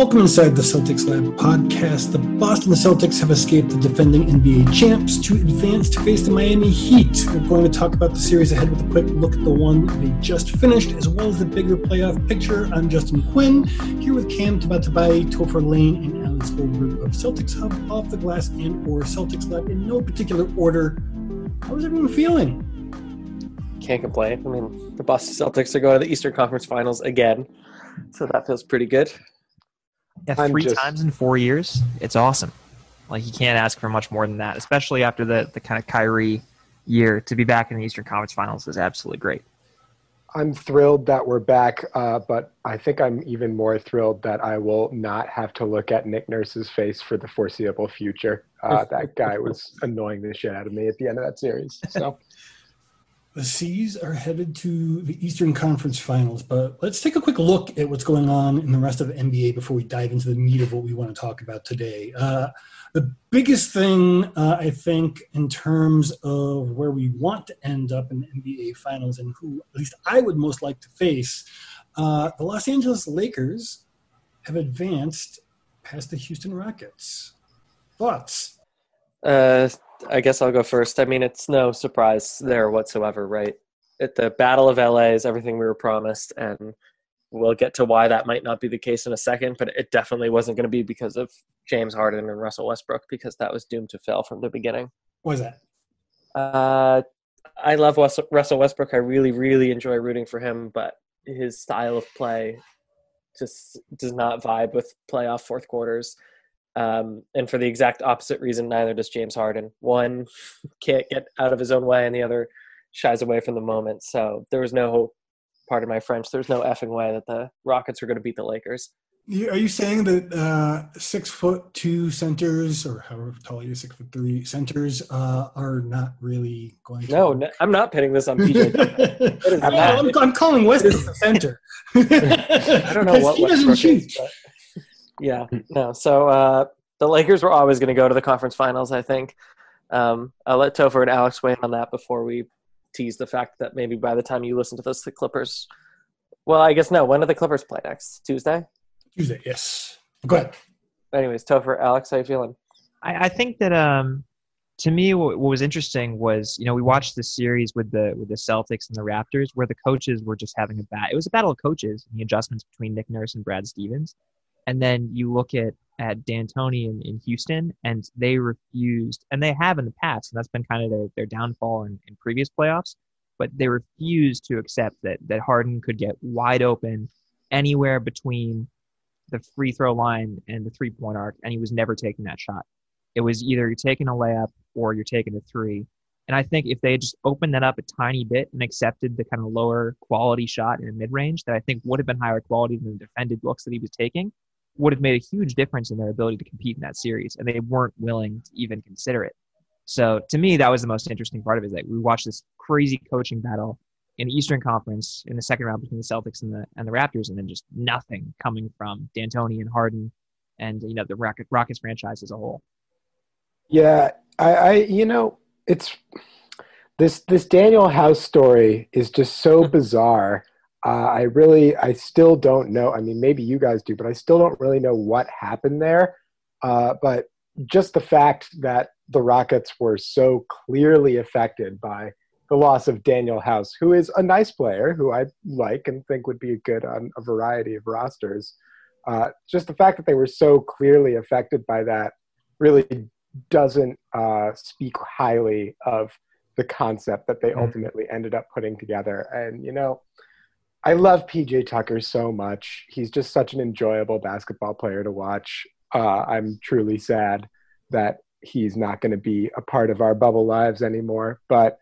Welcome inside the Celtics Lab podcast. The Boston Celtics have escaped the defending NBA champs to advance to face the Miami Heat. We're going to talk about the series ahead with a quick look at the one they just finished, as well as the bigger playoff picture. I'm Justin Quinn, here with Cam Tabatabaie, Topher Lane, and Alex Goldberg of Celtics Hub, Off the Glass, and or Celtics Lab in no particular order. How is everyone feeling? Can't complain. I mean, the Boston Celtics are going to the Eastern Conference Finals again, so that feels pretty good. Yeah, I'm 3 just- times in four years. It's awesome. Like you can't ask for much more than that, especially after the the kind of Kyrie year. To be back in the Eastern Conference Finals is absolutely great. I'm thrilled that we're back, uh, but I think I'm even more thrilled that I will not have to look at Nick Nurse's face for the foreseeable future. Uh, that guy was annoying the shit out of me at the end of that series. So The C's are headed to the Eastern Conference Finals, but let's take a quick look at what's going on in the rest of the NBA before we dive into the meat of what we want to talk about today. Uh, the biggest thing, uh, I think, in terms of where we want to end up in the NBA Finals and who, at least I would most like to face, uh, the Los Angeles Lakers have advanced past the Houston Rockets. Thoughts? Uh, I guess I'll go first. I mean, it's no surprise there whatsoever, right? At the Battle of LA is everything we were promised, and we'll get to why that might not be the case in a second. But it definitely wasn't going to be because of James Harden and Russell Westbrook, because that was doomed to fail from the beginning. Was that? Uh, I love Russell Westbrook. I really, really enjoy rooting for him, but his style of play just does not vibe with playoff fourth quarters. Um, and for the exact opposite reason, neither does James Harden. One can't get out of his own way, and the other shies away from the moment. So there was no, part of my French, there's no effing way that the Rockets were going to beat the Lakers. Are you saying that uh, six foot two centers, or however tall you, six foot three centers, uh, are not really going to? No, no I'm not pitting this on PJ. Tucker. is No, that? I'm, I'm calling Westbrook the center. I don't know what he doesn't shoot. is, but yeah, no. So uh, the Lakers were always going to go to the conference finals. I think. Um, I'll let Topher and Alex weigh in on that before we tease the fact that maybe by the time you listen to this, the Clippers. Well, I guess no. When do the Clippers play next? Tuesday. Tuesday, yes. Go ahead. Anyways, Topher, Alex, how you feeling? I, I think that um, to me, what, what was interesting was you know we watched the series with the with the Celtics and the Raptors, where the coaches were just having a bat. It was a battle of coaches and the adjustments between Nick Nurse and Brad Stevens. And then you look at at D'Antoni in, in Houston, and they refused, and they have in the past, and that's been kind of their, their downfall in, in previous playoffs. But they refused to accept that that Harden could get wide open anywhere between the free throw line and the three point arc, and he was never taking that shot. It was either you're taking a layup or you're taking a three. And I think if they had just opened that up a tiny bit and accepted the kind of lower quality shot in a mid range that I think would have been higher quality than the defended looks that he was taking, would have made a huge difference in their ability to compete in that series. And they weren't willing to even consider it. So to me, that was the most interesting part of it. Is that we watched this crazy coaching battle in the Eastern Conference in the second round between the Celtics and the and the Raptors, and then just nothing coming from D'Antoni and Harden, and you know the Rocket, Rockets franchise as a whole. yeah, I, I you know it's this this Danuel House story is just so bizarre. Uh, I really I still don't know. I mean, maybe you guys do, but I still don't really know what happened there. Uh, but just the fact that the Rockets were so clearly affected by the loss of Danuel House, who is a nice player, who I like and think would be good on a variety of rosters. Uh, just the fact that they were so clearly affected by that really doesn't uh, speak highly of the concept that they Mhm. ultimately ended up putting together. And, you know, I love PJ Tucker so much. He's just such an enjoyable basketball player to watch. Uh, I'm truly sad that he's not going to be a part of our bubble lives anymore. But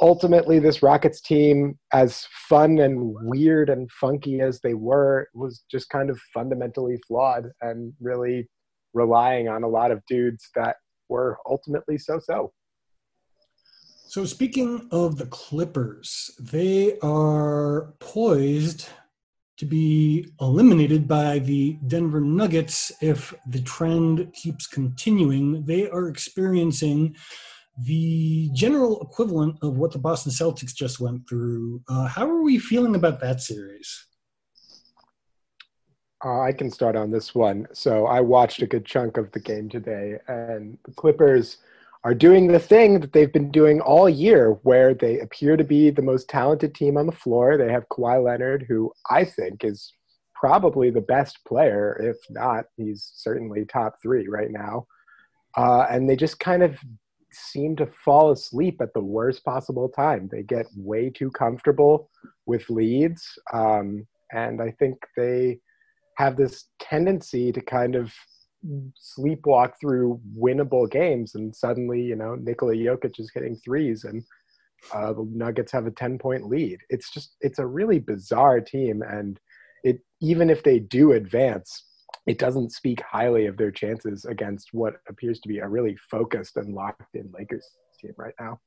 ultimately, this Rockets team, as fun and weird and funky as they were, was just kind of fundamentally flawed and really relying on a lot of dudes that were ultimately so so. So, speaking of the Clippers, they are poised to be eliminated by the Denver Nuggets if the trend keeps continuing. They are experiencing the general equivalent of what the Boston Celtics just went through. Uh, how are we feeling about that series? Uh, I can start on this one. So I watched a good chunk of the game today, and the Clippers are doing the thing that they've been doing all year, where they appear to be the most talented team on the floor. They have Kawhi Leonard, who I think is probably the best player. If not, he's certainly top three right now. Uh, and they just kind of seem to fall asleep at the worst possible time. They get way too comfortable with leads. Um, and I think they have this tendency to kind of sleepwalk through winnable games. And suddenly, you know, Nikola Jokic is hitting threes and uh, the Nuggets have a 10 point lead. It's just, it's a really bizarre team. And it, even if they do advance, it doesn't speak highly of their chances against what appears to be a really focused and locked in Lakers team right now.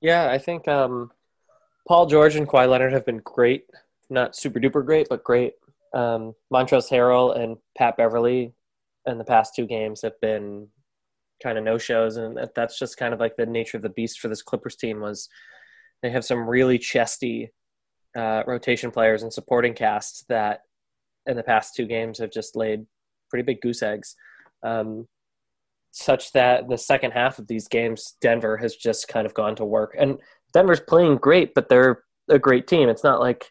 Yeah, I think um, Paul George and Kawhi Leonard have been great. Not super duper great, but great. Um, Montrezl Harrell and Pat Beverley in the past two games have been kind of no shows, and that's just kind of like the nature of the beast for this Clippers team. Was they have some really chesty uh, rotation players and supporting casts that in the past two games have just laid pretty big goose eggs, um, such that the second half of these games, Denver has just kind of gone to work. And Denver's playing great, but they're a great team. It's not like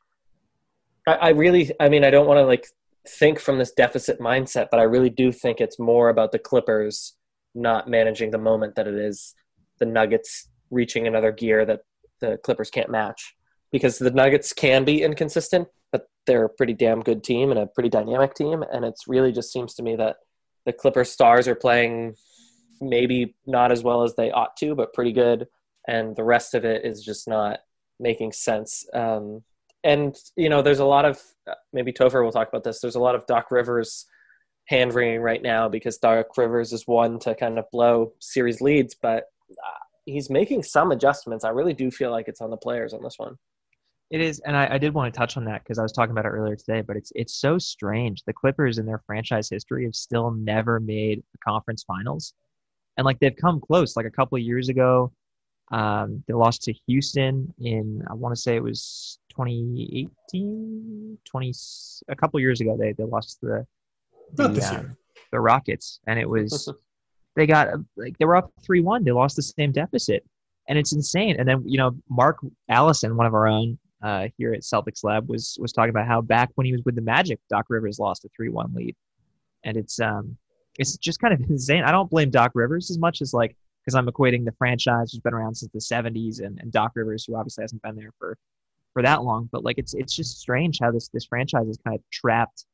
I, I really. I mean, I don't want to like think from this deficit mindset, but I really do think it's more about the Clippers not managing the moment that it is the Nuggets reaching another gear that the Clippers can't match because the Nuggets can be inconsistent, but they're a pretty damn good team and a pretty dynamic team. And it's really just seems to me that the Clipper stars are playing maybe not as well as they ought to, but pretty good. And the rest of it is just not making sense. Um, and, you know, there's a lot of, maybe Topher will talk about this, there's a lot of Doc Rivers hand wringing right now because Doc Rivers is one to kind of blow series leads, but uh, he's making some adjustments. I really do feel like it's on the players on this one. It is, and I, I did want to touch on that because I was talking about it earlier today. But it's it's so strange. The Clippers in their franchise history have still never made the conference finals, and like they've come close. Like a couple years ago, um, they lost to Houston in I want to say it was 2018, 20 a couple years ago. They they lost the the, uh, the Rockets, and it was they got like they were up three one. They lost the same deficit, and it's insane. And then you know Mark Allison, one of our own, uh, here at Celtics Lab was was talking about how back when he was with the Magic, Doc Rivers lost a three one lead, and it's um it's just kind of insane. I don't blame Doc Rivers as much as like because I'm equating the franchise who's been around since the 70s and, and Doc Rivers who obviously hasn't been there for for that long. But like it's it's just strange how this this franchise is kind of trapped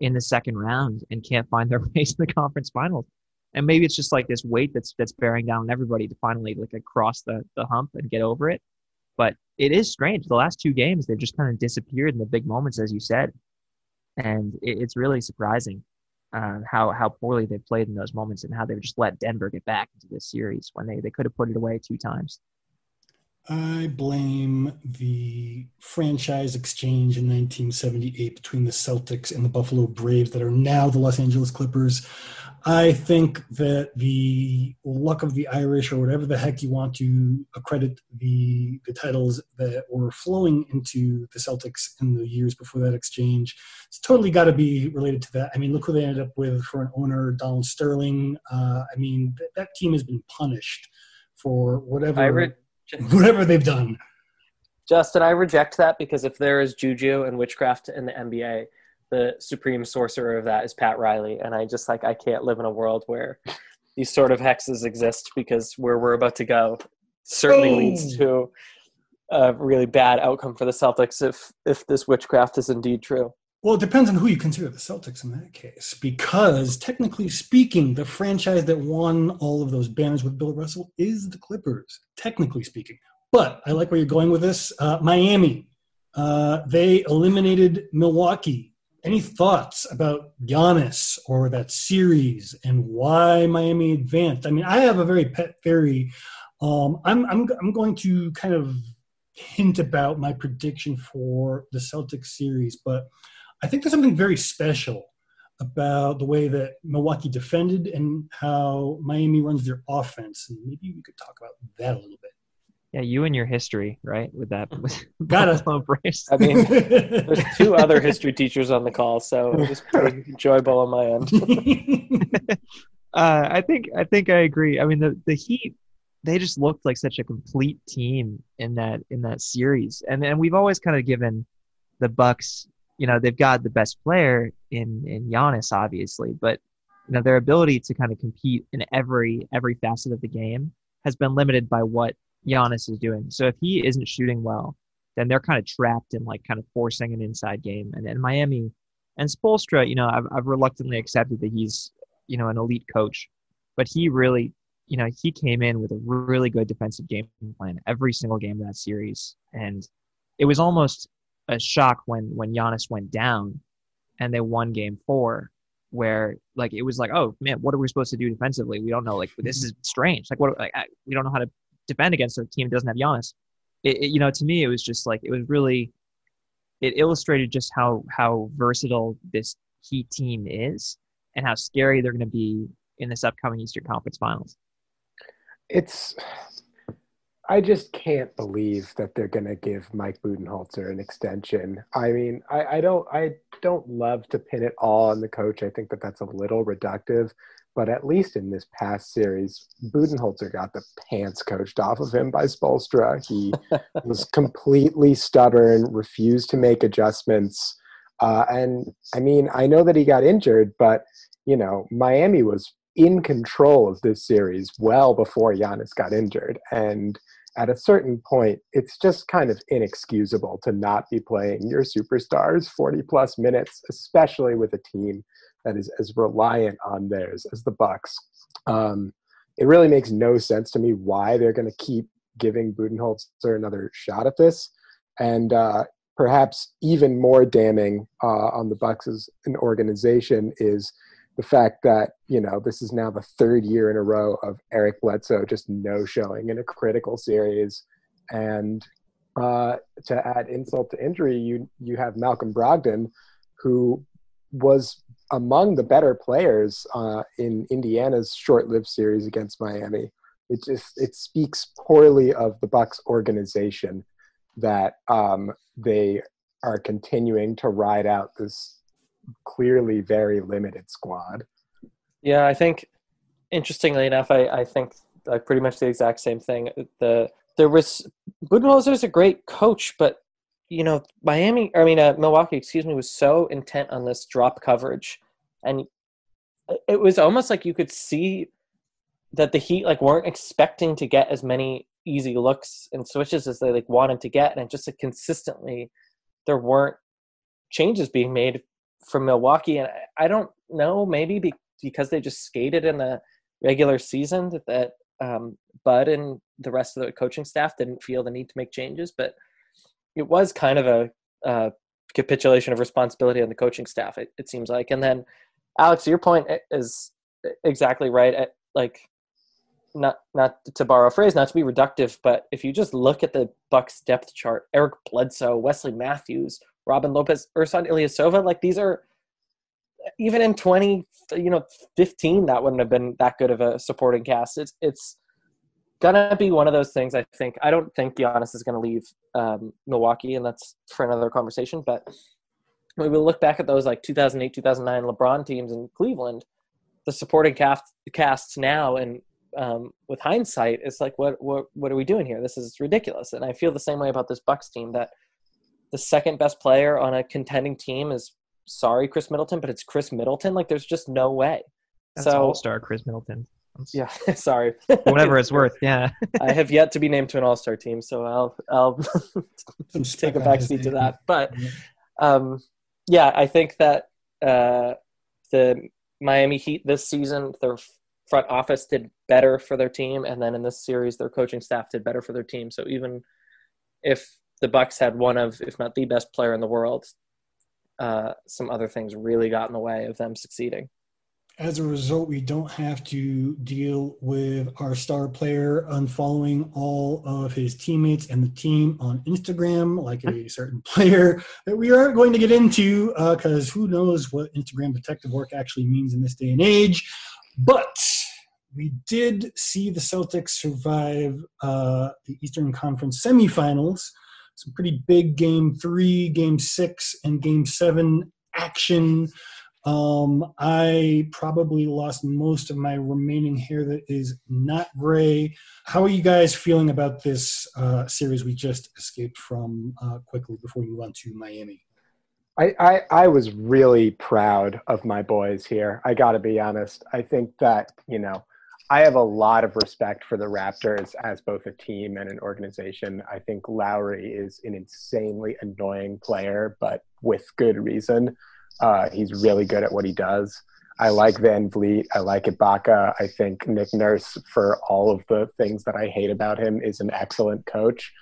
in the second round and can't find their way to the conference finals. And maybe it's just like this weight that's that's bearing down on everybody to finally like cross the the hump and get over it. But it is strange. The last two games, they've just kind of disappeared in the big moments, as you said, and it, it's really surprising uh, how how poorly they played in those moments and how they've just let Denver get back into this series when they they could have put it away two times. I blame the franchise exchange in 1978 between the Celtics and the Buffalo Braves that are now the Los Angeles Clippers. I think that the luck of the Irish, or whatever the heck you want to accredit the the titles that were flowing into the Celtics in the years before that exchange, it's totally got to be related to that. I mean, look who they ended up with for an owner, Donald Sterling. Uh, I mean, th- that team has been punished for whatever re- whatever they've done. Justin, I reject that because if there is juju and witchcraft in the NBA, the supreme sorcerer of that is Pat Riley, and I just like I can't live in a world where these sort of hexes exist because where we're about to go certainly leads to a really bad outcome for the Celtics if if this witchcraft is indeed true. Well, it depends on who you consider the Celtics in that case, because technically speaking, the franchise that won all of those banners with Bill Russell is the Clippers, technically speaking. But I like where you're going with this. Uh, Miami, uh, they eliminated Milwaukee any thoughts about Giannis or that series and why Miami advanced? I mean, I have a very pet theory. Um, I'm, I'm, I'm going to kind of hint about my prediction for the Celtics series, but I think there's something very special about the way that Milwaukee defended and how Miami runs their offense. And maybe we could talk about that a little bit. Yeah, you and your history, right? With that, Gotta. Buffalo Braves. I mean, there's two other history teachers on the call, so it was pretty enjoyable on my end. uh, I think I think I agree. I mean, the the Heat they just looked like such a complete team in that in that series, and and we've always kind of given the Bucks, you know, they've got the best player in in Giannis, obviously, but you know their ability to kind of compete in every every facet of the game has been limited by what Giannis is doing. So if he isn't shooting well, then they're kind of trapped in like kind of forcing an inside game. And in Miami and Spoelstra, you know, I've, I've reluctantly accepted that he's, you know, an elite coach, but he really, you know, he came in with a really good defensive game plan every single game of that series. And it was almost a shock when, when Giannis went down and they won game four where like it was like oh man what are we supposed to do defensively we don't know like this is strange like what like I, we don't know how to defend against a team that doesn't have Giannis. It, it, you know, to me, it was just like it was really. It illustrated just how how versatile this Heat team is, and how scary they're going to be in this upcoming Eastern Conference Finals. It's. I just can't believe that they're going to give Mike Budenholzer an extension. I mean, I, I don't, I don't love to pin it all on the coach. I think that that's a little reductive. But at least in this past series, Budenholzer got the pants coached off of him by Spoelstra. He was completely stubborn, refused to make adjustments. Uh, and I mean, I know that he got injured, but you know, Miami was in control of this series well before Giannis got injured. And at a certain point, it's just kind of inexcusable to not be playing your superstars 40 plus minutes, especially with a team that is as reliant on theirs as the Bucks. Um, it really makes no sense to me why they're going to keep giving Budenholzer another shot at this, and uh, perhaps even more damning uh, on the Bucks as an organization is the fact that you know this is now the third year in a row of Eric Bledsoe just no showing in a critical series, and uh, to add insult to injury, you you have Malcolm Brogdon, who was among the better players uh, in Indiana's short-lived series against Miami. It just it speaks poorly of the Bucks organization that um, they are continuing to ride out this clearly very limited squad. Yeah, I think interestingly enough, I, I think like pretty much the exact same thing. The there was Budenholzer's a great coach, but you know, Miami, I mean, uh, Milwaukee, excuse me, was so intent on this drop coverage, and it was almost like you could see that the Heat like weren't expecting to get as many easy looks and switches as they like wanted to get, and just like, consistently there weren't changes being made from Milwaukee, and I, don't know, maybe be, because they just skated in the regular season that, that um, Bud and the rest of the coaching staff didn't feel the need to make changes, but it was kind of a uh, capitulation of responsibility on the coaching staff. It, it seems like, and then Alex, your point is exactly right. Like, not not to borrow a phrase, not to be reductive, but if you just look at the Bucks depth chart, Eric Bledsoe, Wesley Matthews, Robin Lopez, Ersan Ilyasova, like these are even in 20 you know 15 that wouldn't have been that good of a supporting cast it's it's gonna be one of those things. I think I don't think Giannis is gonna leave um, Milwaukee, and that's for another conversation. But when we look back at those like 2008, 2009 LeBron teams in Cleveland, the supporting cast casts now, and um, with hindsight, it's like what what what are we doing here? This is ridiculous. And I feel the same way about this Bucks team that the second best player on a contending team is sorry Khris Middleton, but it's Khris Middleton. Like there's just no way. That's so, all star Khris Middleton. Yeah, sorry. Whatever it's worth. Yeah. I have yet to be named to an All Star team, so I'll I'll take a backseat to that. But um, yeah, I think that uh, the Miami Heat this season, their front office did better for their team, and then in this series, their coaching staff did better for their team. So even if the Bucks had one of, if not the best player in the world, uh, some other things really got in the way of them succeeding as a result, we don't have to deal with our star player unfollowing all of his teammates and the team on Instagram, like a certain player that we aren't going to get into, because uh, who knows what Instagram detective work actually means in this day and age. But we did see the Celtics survive uh, the Eastern Conference semifinals. Some pretty big game three, game six, and game seven action. Um, I probably lost most of my remaining hair that is not gray. How are you guys feeling about this uh, series we just escaped from uh, quickly before we on to Miami? I, I, I was really proud of my boys here. I got to be honest. I think that, you know, I have a lot of respect for the Raptors as both a team and an organization. I think Lowry is an insanely annoying player, but with good reason. Uh, he's really good at what he does. I like VanVleet. I like Ibaka. I think Nick Nurse, for all of the things that I hate about him, is an excellent coach.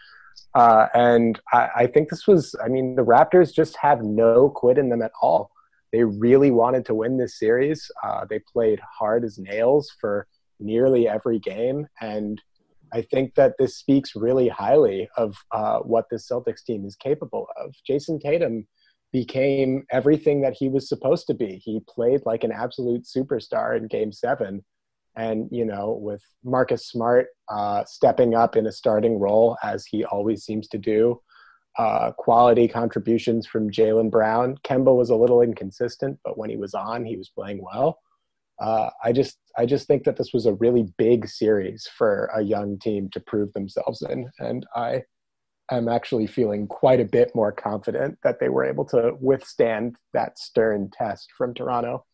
Uh, and I, I, think this was, I mean, the Raptors just have no quit in them at all. They really wanted to win this series. Uh, they played hard as nails for nearly every game. And I think that this speaks really highly of uh, what the Celtics team is capable of. Jayson Tatum became everything that he was supposed to be. He played like an absolute superstar in game seven and you know with marcus smart uh, stepping up in a starting role as he always seems to do uh, quality contributions from Jaylen brown kemba was a little inconsistent but when he was on he was playing well uh, i just i just think that this was a really big series for a young team to prove themselves in. And i am actually feeling quite a bit more confident that they were able to withstand that stern test from toronto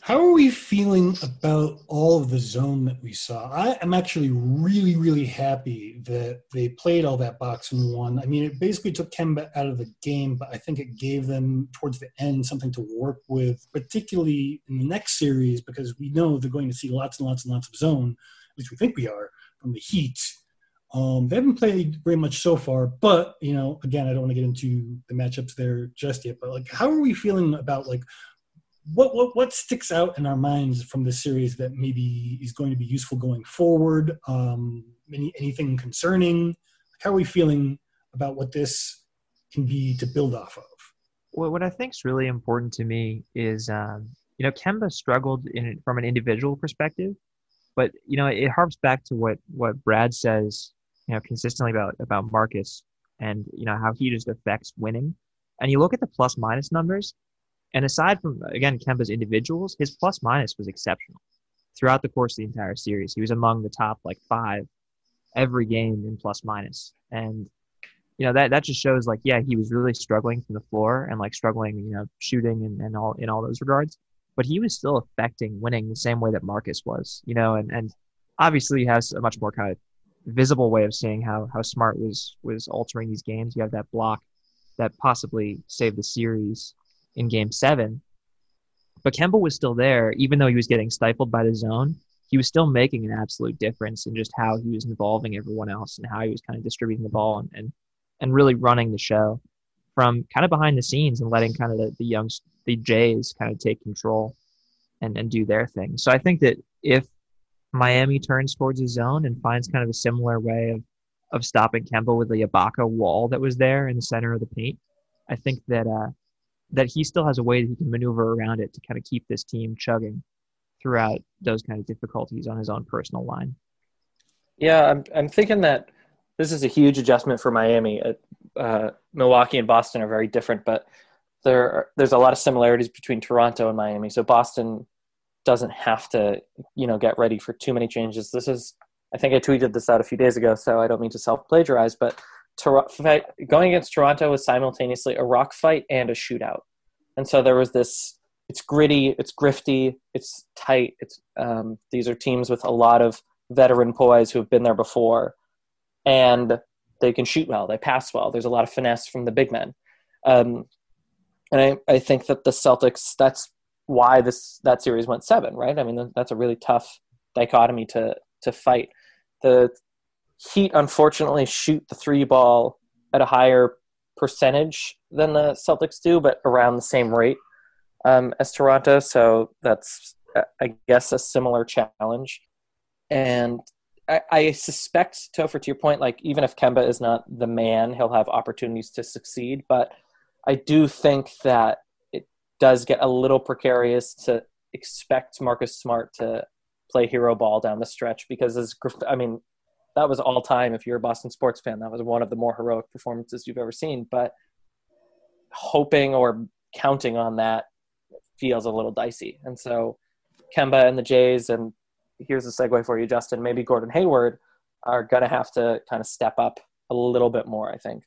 how are we feeling about all of the zone that we saw? I am actually really, really happy that they played all that box and one. I mean, it basically took Kemba out of the game, but I think it gave them towards the end something to work with, particularly in the next series, because we know they're going to see lots and lots and lots of zone, least we think we are, from the Heat. Um, they haven't played very much so far, but you know, again, I don't want to get into the matchups there just yet. But like, how are we feeling about like what, what what sticks out in our minds from this series that maybe is going to be useful going forward? Um, any, anything concerning? How are we feeling about what this can be to build off of? Well, what I think is really important to me is, um, you know, Kemba struggled in from an individual perspective, but you know, it harps back to what what Brad says, you know, consistently about about Marcus and you know how he just affects winning. And you look at the plus minus numbers, and aside from again Kemba's individuals, his plus minus was exceptional throughout the course of the entire series. He was among the top like five every game in plus minus, and you know that that just shows like yeah he was really struggling from the floor and like struggling you know shooting and, and all in all those regards, but he was still affecting winning the same way that Marcus was. You know, and and obviously has a much more kind of visible way of seeing how how smart was was altering these games. You have that block that possibly saved the series in game seven. But Kemba was still there, even though he was getting stifled by the zone. He was still making an absolute difference in just how he was involving everyone else and how he was kind of distributing the ball and, and, and really running the show from kind of behind the scenes and letting kind of the, the young the Jays kind of take control and, and do their thing. So I think that if Miami turns towards a zone and finds kind of a similar way of of stopping Kemba with the Ibaka wall that was there in the center of the paint, I think that uh, that he still has a way that he can maneuver around it to kind of keep this team chugging throughout those kind of difficulties on his own personal line. Yeah, I'm I'm thinking that this is a huge adjustment for Miami. Uh, Milwaukee and Boston are very different, but there are, there's a lot of similarities between Toronto and Miami. So Boston doesn't have to, you know, get ready for too many changes. This is, I think I tweeted this out a few days ago, so I don't mean to self plagiarize, but going against Toronto was simultaneously a rock fight and a shootout. And so there was this. It's gritty. It's grifty. It's tight. It's um, these are teams with a lot of veteran poise who have been there before, and they can shoot well. They pass well. There's a lot of finesse from the big men, um, and I, I think that the Celtics. That's why this that series went seven. Right. I mean that's a really tough dichotomy to to fight. The Heat unfortunately shoot the three ball at a higher percentage than the Celtics do, but around the same rate um, as Toronto. So that's, I guess, a similar challenge. And I, I suspect, Topher, to your point, like even if Kemba is not the man, he'll have opportunities to succeed. But I do think that it does get a little precarious to expect Marcus Smart to play hero ball down the stretch because as I mean that was all time. If you're a Boston sports fan that was one of the more heroic performances you've ever seen but hoping or counting on that feels a little dicey. And so Kemba and the Jays and here's a segue for you Justin maybe Gordon Hayward are going to have to kind of step up a little bit more I think.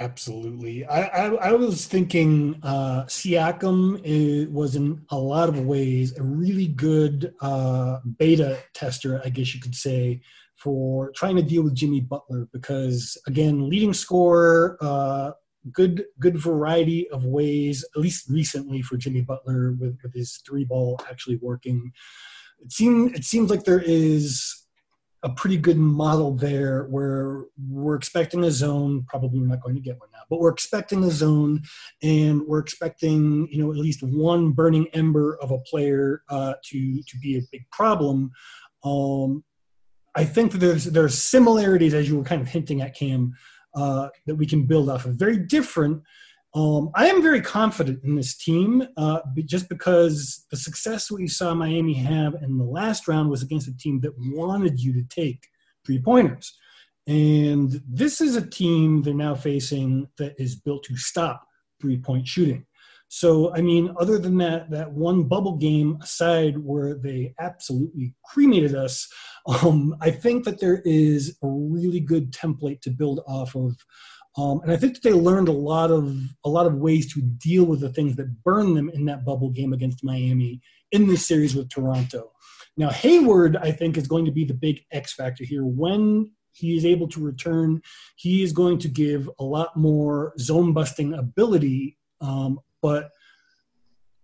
Absolutely. I, I, I, was thinking uh, Siakam is, was in a lot of ways a really good uh, beta tester, I guess you could say, for trying to deal with Jimmy Butler because, again, leading scorer, uh, good good variety of ways, at least recently for Jimmy Butler with, with his three ball actually working. It, seem, it seems like there is a pretty good model there where we're expecting a zone probably not going to get one now but we're expecting a zone and we're expecting you know at least one burning ember of a player uh, to to be a big problem um, i think that there's there's similarities as you were kind of hinting at cam uh, that we can build off of very different um, I am very confident in this team uh, just because the success we saw Miami have in the last round was against a team that wanted you to take three pointers. And this is a team they're now facing that is built to stop three point shooting. So, I mean, other than that, that one bubble game aside where they absolutely cremated us, um, I think that there is a really good template to build off of um, and I think that they learned a lot of a lot of ways to deal with the things that burned them in that bubble game against Miami in this series with Toronto. Now Hayward, I think, is going to be the big X factor here. When he is able to return, he is going to give a lot more zone busting ability. Um, but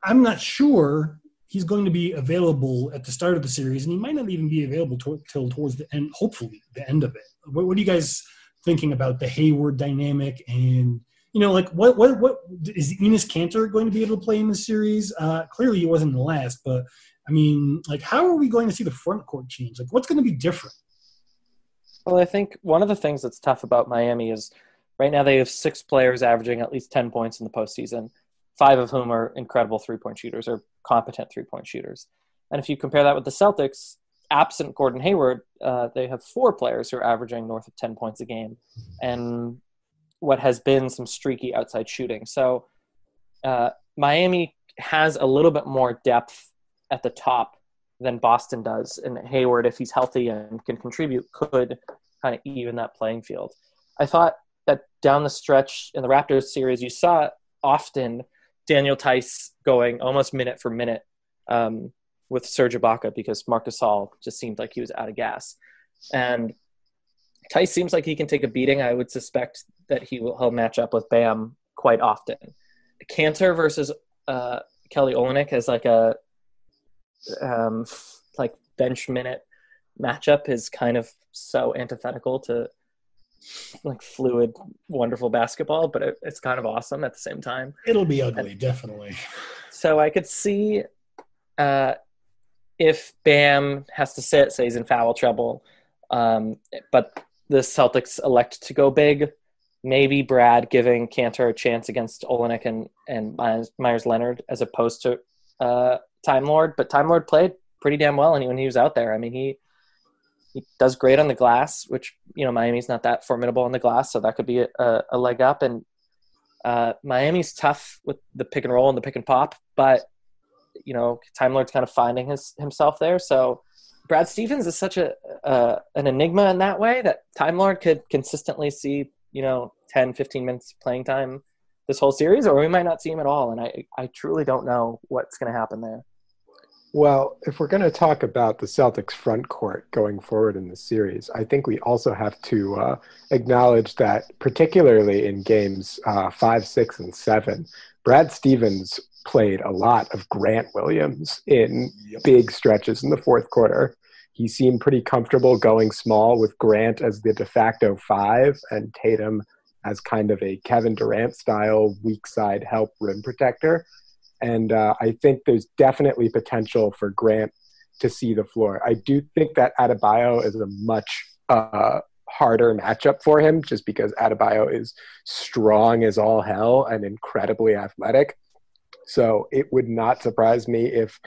I'm not sure he's going to be available at the start of the series, and he might not even be available till towards the end. Hopefully, the end of it. What, what do you guys? thinking about the Hayward dynamic and you know like what what what is Enes Kanter going to be able to play in the series? Uh, clearly he wasn't in the last, but I mean like how are we going to see the front court change? Like what's going to be different? Well, I think one of the things that's tough about Miami is right now they have six players averaging at least 10 points in the postseason, five of whom are incredible three point shooters or competent three point shooters. And if you compare that with the Celtics, absent Gordon Hayward, uh, they have four players who are averaging north of 10 points a game and what has been some streaky outside shooting. So uh, Miami has a little bit more depth at the top than Boston does. And Hayward, if he's healthy and can contribute, could kind of even that playing field. I thought that down the stretch in the Raptors series, you saw often Daniel Theis going almost minute for minute. Um, with Serge Ibaka because Marc Gasol just seemed like he was out of gas. And Theis seems like he can take a beating. I would suspect that he will he'll match up with Bam quite often. Kanter versus uh, Kelly Olynyk as like a um, like bench minute matchup is kind of so antithetical to like fluid, wonderful basketball, but it, it's kind of awesome at the same time. It'll be ugly, and, definitely. So I could see uh, if Bam has to sit, say he's in foul trouble, um, but the Celtics elect to go big, maybe Brad giving Kanter a chance against Olynyk and, and Meyers Leonard as opposed to uh, Time Lord. But Time Lord played pretty damn well and when he was out there. I mean, he he does great on the glass, which you know Miami's not that formidable on the glass, so that could be a, a leg up. And uh, Miami's tough with the pick and roll and the pick and pop, but you know, Time Lord's kind of finding his himself there. So Brad Stevens is such a uh, an enigma in that way that Time Lord could consistently see, you know, 10, 15 minutes playing time this whole series, or we might not see him at all. And I, I truly don't know what's going to happen there. Well, if we're going to talk about the Celtics front court going forward in the series, I think we also have to uh, acknowledge that, particularly in games uh, five, six, and seven, Brad Stevens played a lot of Grant Williams in yep. big stretches in the fourth quarter. He seemed pretty comfortable going small with Grant as the de facto five and Tatum as kind of a Kevin Durant style weak side help rim protector. And uh, I think there's definitely potential for Grant to see the floor. I do think that Adebayo is a much uh, harder matchup for him just because Adebayo is strong as all hell and incredibly athletic. So it would not surprise me if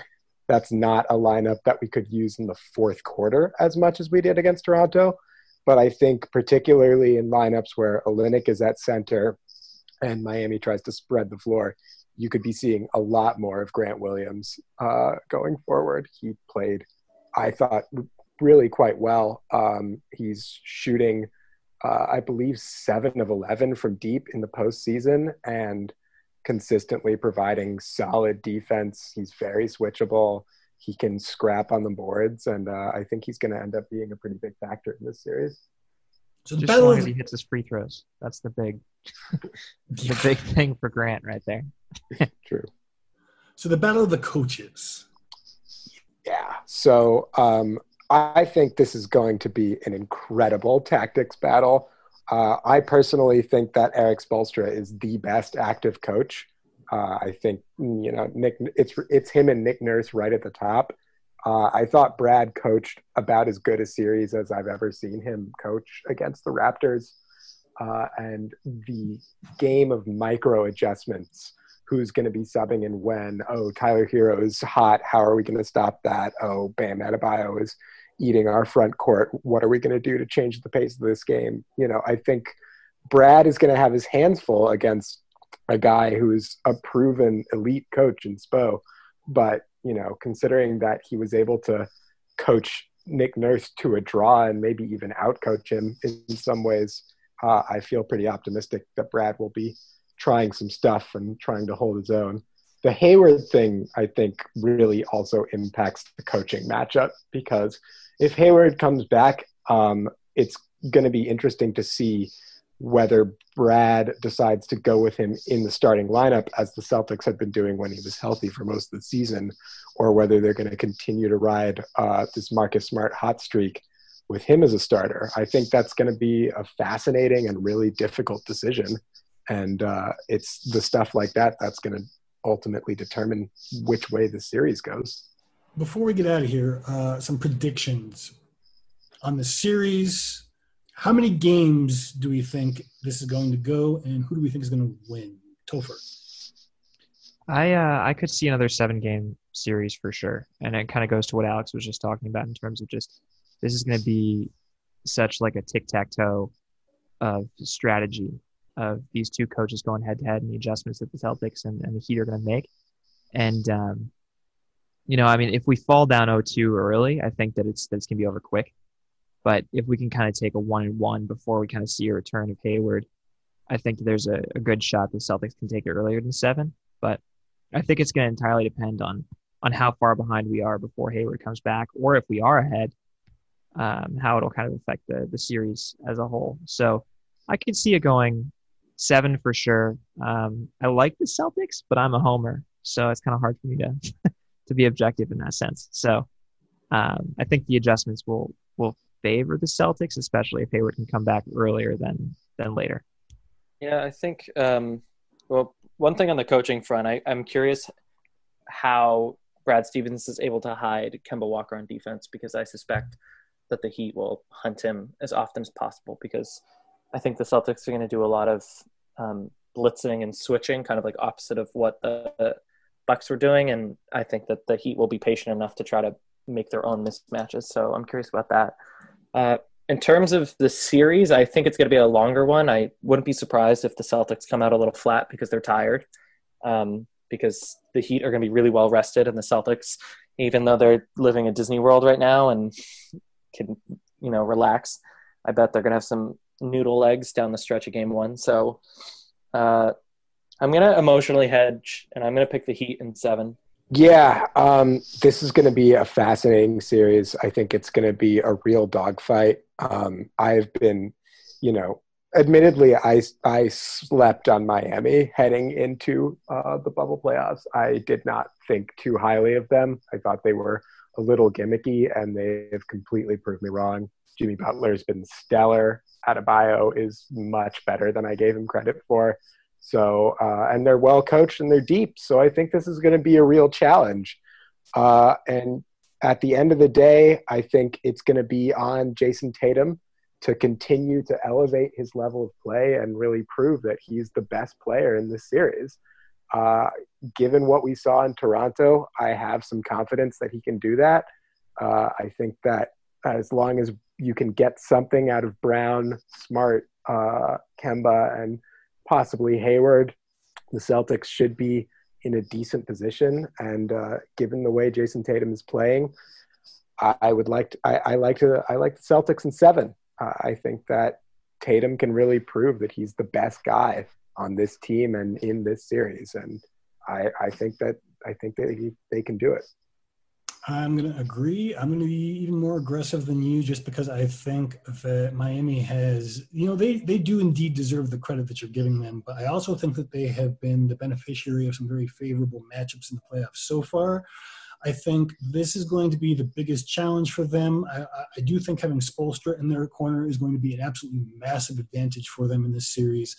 that's not a lineup that we could use in the fourth quarter as much as we did against Toronto. But I think particularly in lineups where Olynyk is at center and Miami tries to spread the floor, you could be seeing a lot more of Grant Williams uh, going forward. He played, I thought, really quite well. Um, he's shooting, uh, I believe, seven of 11 from deep in the postseason and consistently providing solid defense. He's very switchable. He can scrap on the boards, and uh, I think he's going to end up being a pretty big factor in this series. So Just as long as he hits his free throws, that's the big, the big thing for Grant right there. True. So the battle of the coaches. Yeah. So um, I think this is going to be an incredible tactics battle. Uh, I personally think that Erik Spoelstra is the best active coach. Uh, I think you know Nick. It's it's him and Nick Nurse right at the top. Uh, I thought Brad coached about as good a series as I've ever seen him coach against the Raptors, uh, and the game of micro adjustments. Who's going to be subbing and when? Oh, Tyler Herro is hot. How are we going to stop that? Oh, Bam Adebayo is eating our front court. What are we going to do to change the pace of this game? You know, I think Brad is going to have his hands full against a guy who's a proven elite coach in Spo. But, you know, considering that he was able to coach Nick Nurse to a draw and maybe even outcoach him in some ways, uh, I feel pretty optimistic that Brad will be trying some stuff and trying to hold his own. The Hayward thing, I think, really also impacts the coaching matchup because if Hayward comes back, um, it's going to be interesting to see whether Brad decides to go with him in the starting lineup, as the Celtics had been doing when he was healthy for most of the season, or whether they're going to continue to ride uh, this Marcus Smart hot streak with him as a starter. I think that's going to be a fascinating and really difficult decision. And uh, it's the stuff like that that's going to ultimately determine which way the series goes before we get out of here, uh, some predictions on the series. How many games do we think this is going to go, and who do we think is going to win? Topher. I uh, I could see another seven game series for sure, and it kind of goes to what Alex was just talking about in terms of just this is going to be such like a tic tac toe of strategy of these two coaches going head to head and the adjustments that the Celtics and, and the Heat are going to make, and um, you know, I mean, if we fall down 0-2 early, I think that it's that it's gonna be over quick. But if we can kind of take a one and one before we kind of see a return of Hayward, I think there's a, a good shot the Celtics can take it earlier than seven. But I think it's going to entirely depend on on how far behind we are before Hayward comes back, or if we are ahead, um, how it'll kind of affect the the series as a whole. So I could see it going seven for sure. Um, I like the Celtics, but I'm a homer, so it's kind of hard for me to to be objective in that sense. So um, I think the adjustments will will favor the Celtics, especially if Hayward can come back earlier than than later. Yeah, I think. Um, well, one thing on the coaching front, I, I'm curious how Brad Stevens is able to hide Kemba Walker on defense because I suspect that the Heat will hunt him as often as possible because I think the Celtics are going to do a lot of um, blitzing and switching, kind of like opposite of what the Bucks were doing, and I think that the Heat will be patient enough to try to make their own mismatches. So I'm curious about that. Uh, in terms of the series, I think it's going to be a longer one. I wouldn't be surprised if the Celtics come out a little flat because they're tired, um, because the Heat are going to be really well rested, and the Celtics, even though they're living in Disney World right now and can you know relax, I bet they're going to have some noodle legs down the stretch of Game One. So uh, I'm gonna emotionally hedge, and I'm gonna pick the Heat in seven. Yeah, um, this is going to be a fascinating series. I think it's going to be a real dogfight. Um, I've been, you know, admittedly, I I slept on Miami heading into uh, the bubble playoffs. I did not think too highly of them. I thought they were a little gimmicky, and they have completely proved me wrong. Jimmy Butler has been stellar. Adebayo is much better than I gave him credit for. So, uh, and they're well coached and they're deep. So I think this is going to be a real challenge. Uh, and at the end of the day, I think it's going to be on Jayson Tatum to continue to elevate his level of play and really prove that he's the best player in this series. Uh, given what we saw in Toronto, I have some confidence that he can do that. Uh, I think that as long as you can get something out of Brown, Smart, uh, Kemba, and possibly Hayward, the Celtics should be in a decent position. And uh, given the way Jayson Tatum is playing, I, I would like to, I, I, like to I like the Celtics in seven. Uh, I think that Tatum can really prove that he's the best guy on this team and in this series. And I, I think that I think that he, they can do it. I'm going to agree. I'm going to be even more aggressive than you just because I think that Miami has, you know, they, they do indeed deserve the credit that you're giving them. But I also think that they have been the beneficiary of some very favorable matchups in the playoffs so far. I think this is going to be the biggest challenge for them. I, I do think having Spoelstra in their corner is going to be an absolutely massive advantage for them in this series.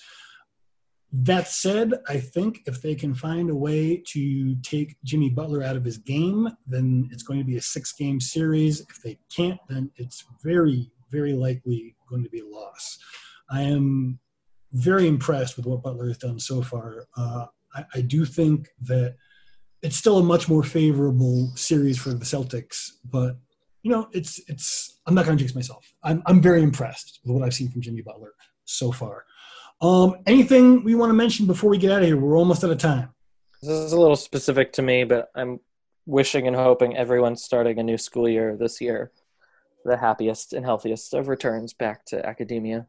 That said, I think if they can find a way to take Jimmy Butler out of his game, then it's going to be a six game series. If they can't, then it's very, very likely going to be a loss. I am very impressed with what Butler has done so far. Uh, I, I do think that it's still a much more favorable series for the Celtics, but you know, it's it's. I'm not going to jinx myself. I'm I'm very impressed with what I've seen from Jimmy Butler so far. Um, anything we want to mention before we get out of here? We're almost out of time. This is a little specific to me, but I'm wishing and hoping everyone's starting a new school year this year. The happiest and healthiest of returns back to academia.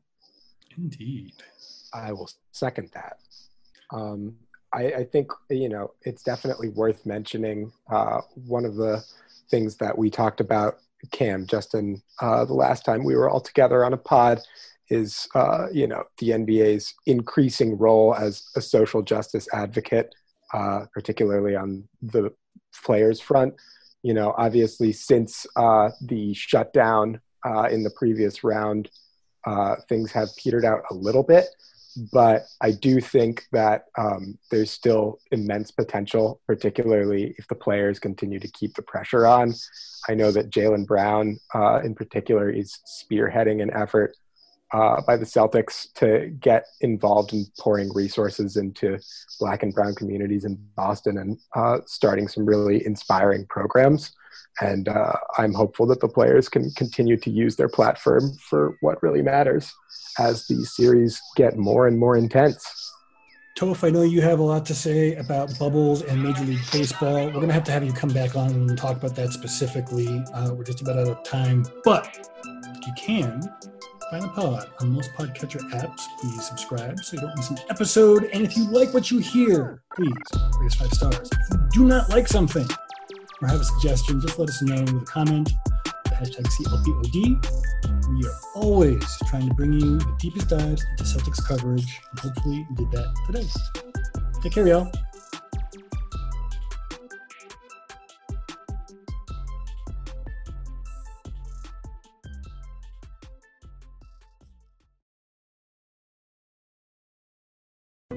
Indeed. I will second that. Um, I, I, think, you know, it's definitely worth mentioning uh, one of the things that we talked about, Cam, Justin, uh, the last time we were all together on a pod is uh, you know the NBA's increasing role as a social justice advocate, uh, particularly on the players front. You know, obviously since uh, the shutdown uh, in the previous round, uh, things have petered out a little bit. But I do think that um, there's still immense potential, particularly if the players continue to keep the pressure on. I know that Jaylen Brown, uh, in particular, is spearheading an effort uh, by the Celtics to get involved in pouring resources into Black and Brown communities in Boston and uh, starting some really inspiring programs. And uh, I'm hopeful that the players can continue to use their platform for what really matters as these series get more and more intense. Toph, I know you have a lot to say about bubbles and Major League Baseball. We're going to have to have you come back on and talk about that specifically. Uh, we're just about out of time, but you can find a pod on most podcatcher apps. Please subscribe so you don't miss an episode. And if you like what you hear, please rate us five stars. If you do not like something or have a suggestion, just let us know with a comment. Hashtag CLPOD. We are always trying to bring you the deepest dives into Celtics coverage, and hopefully we did that today. Take care, y'all.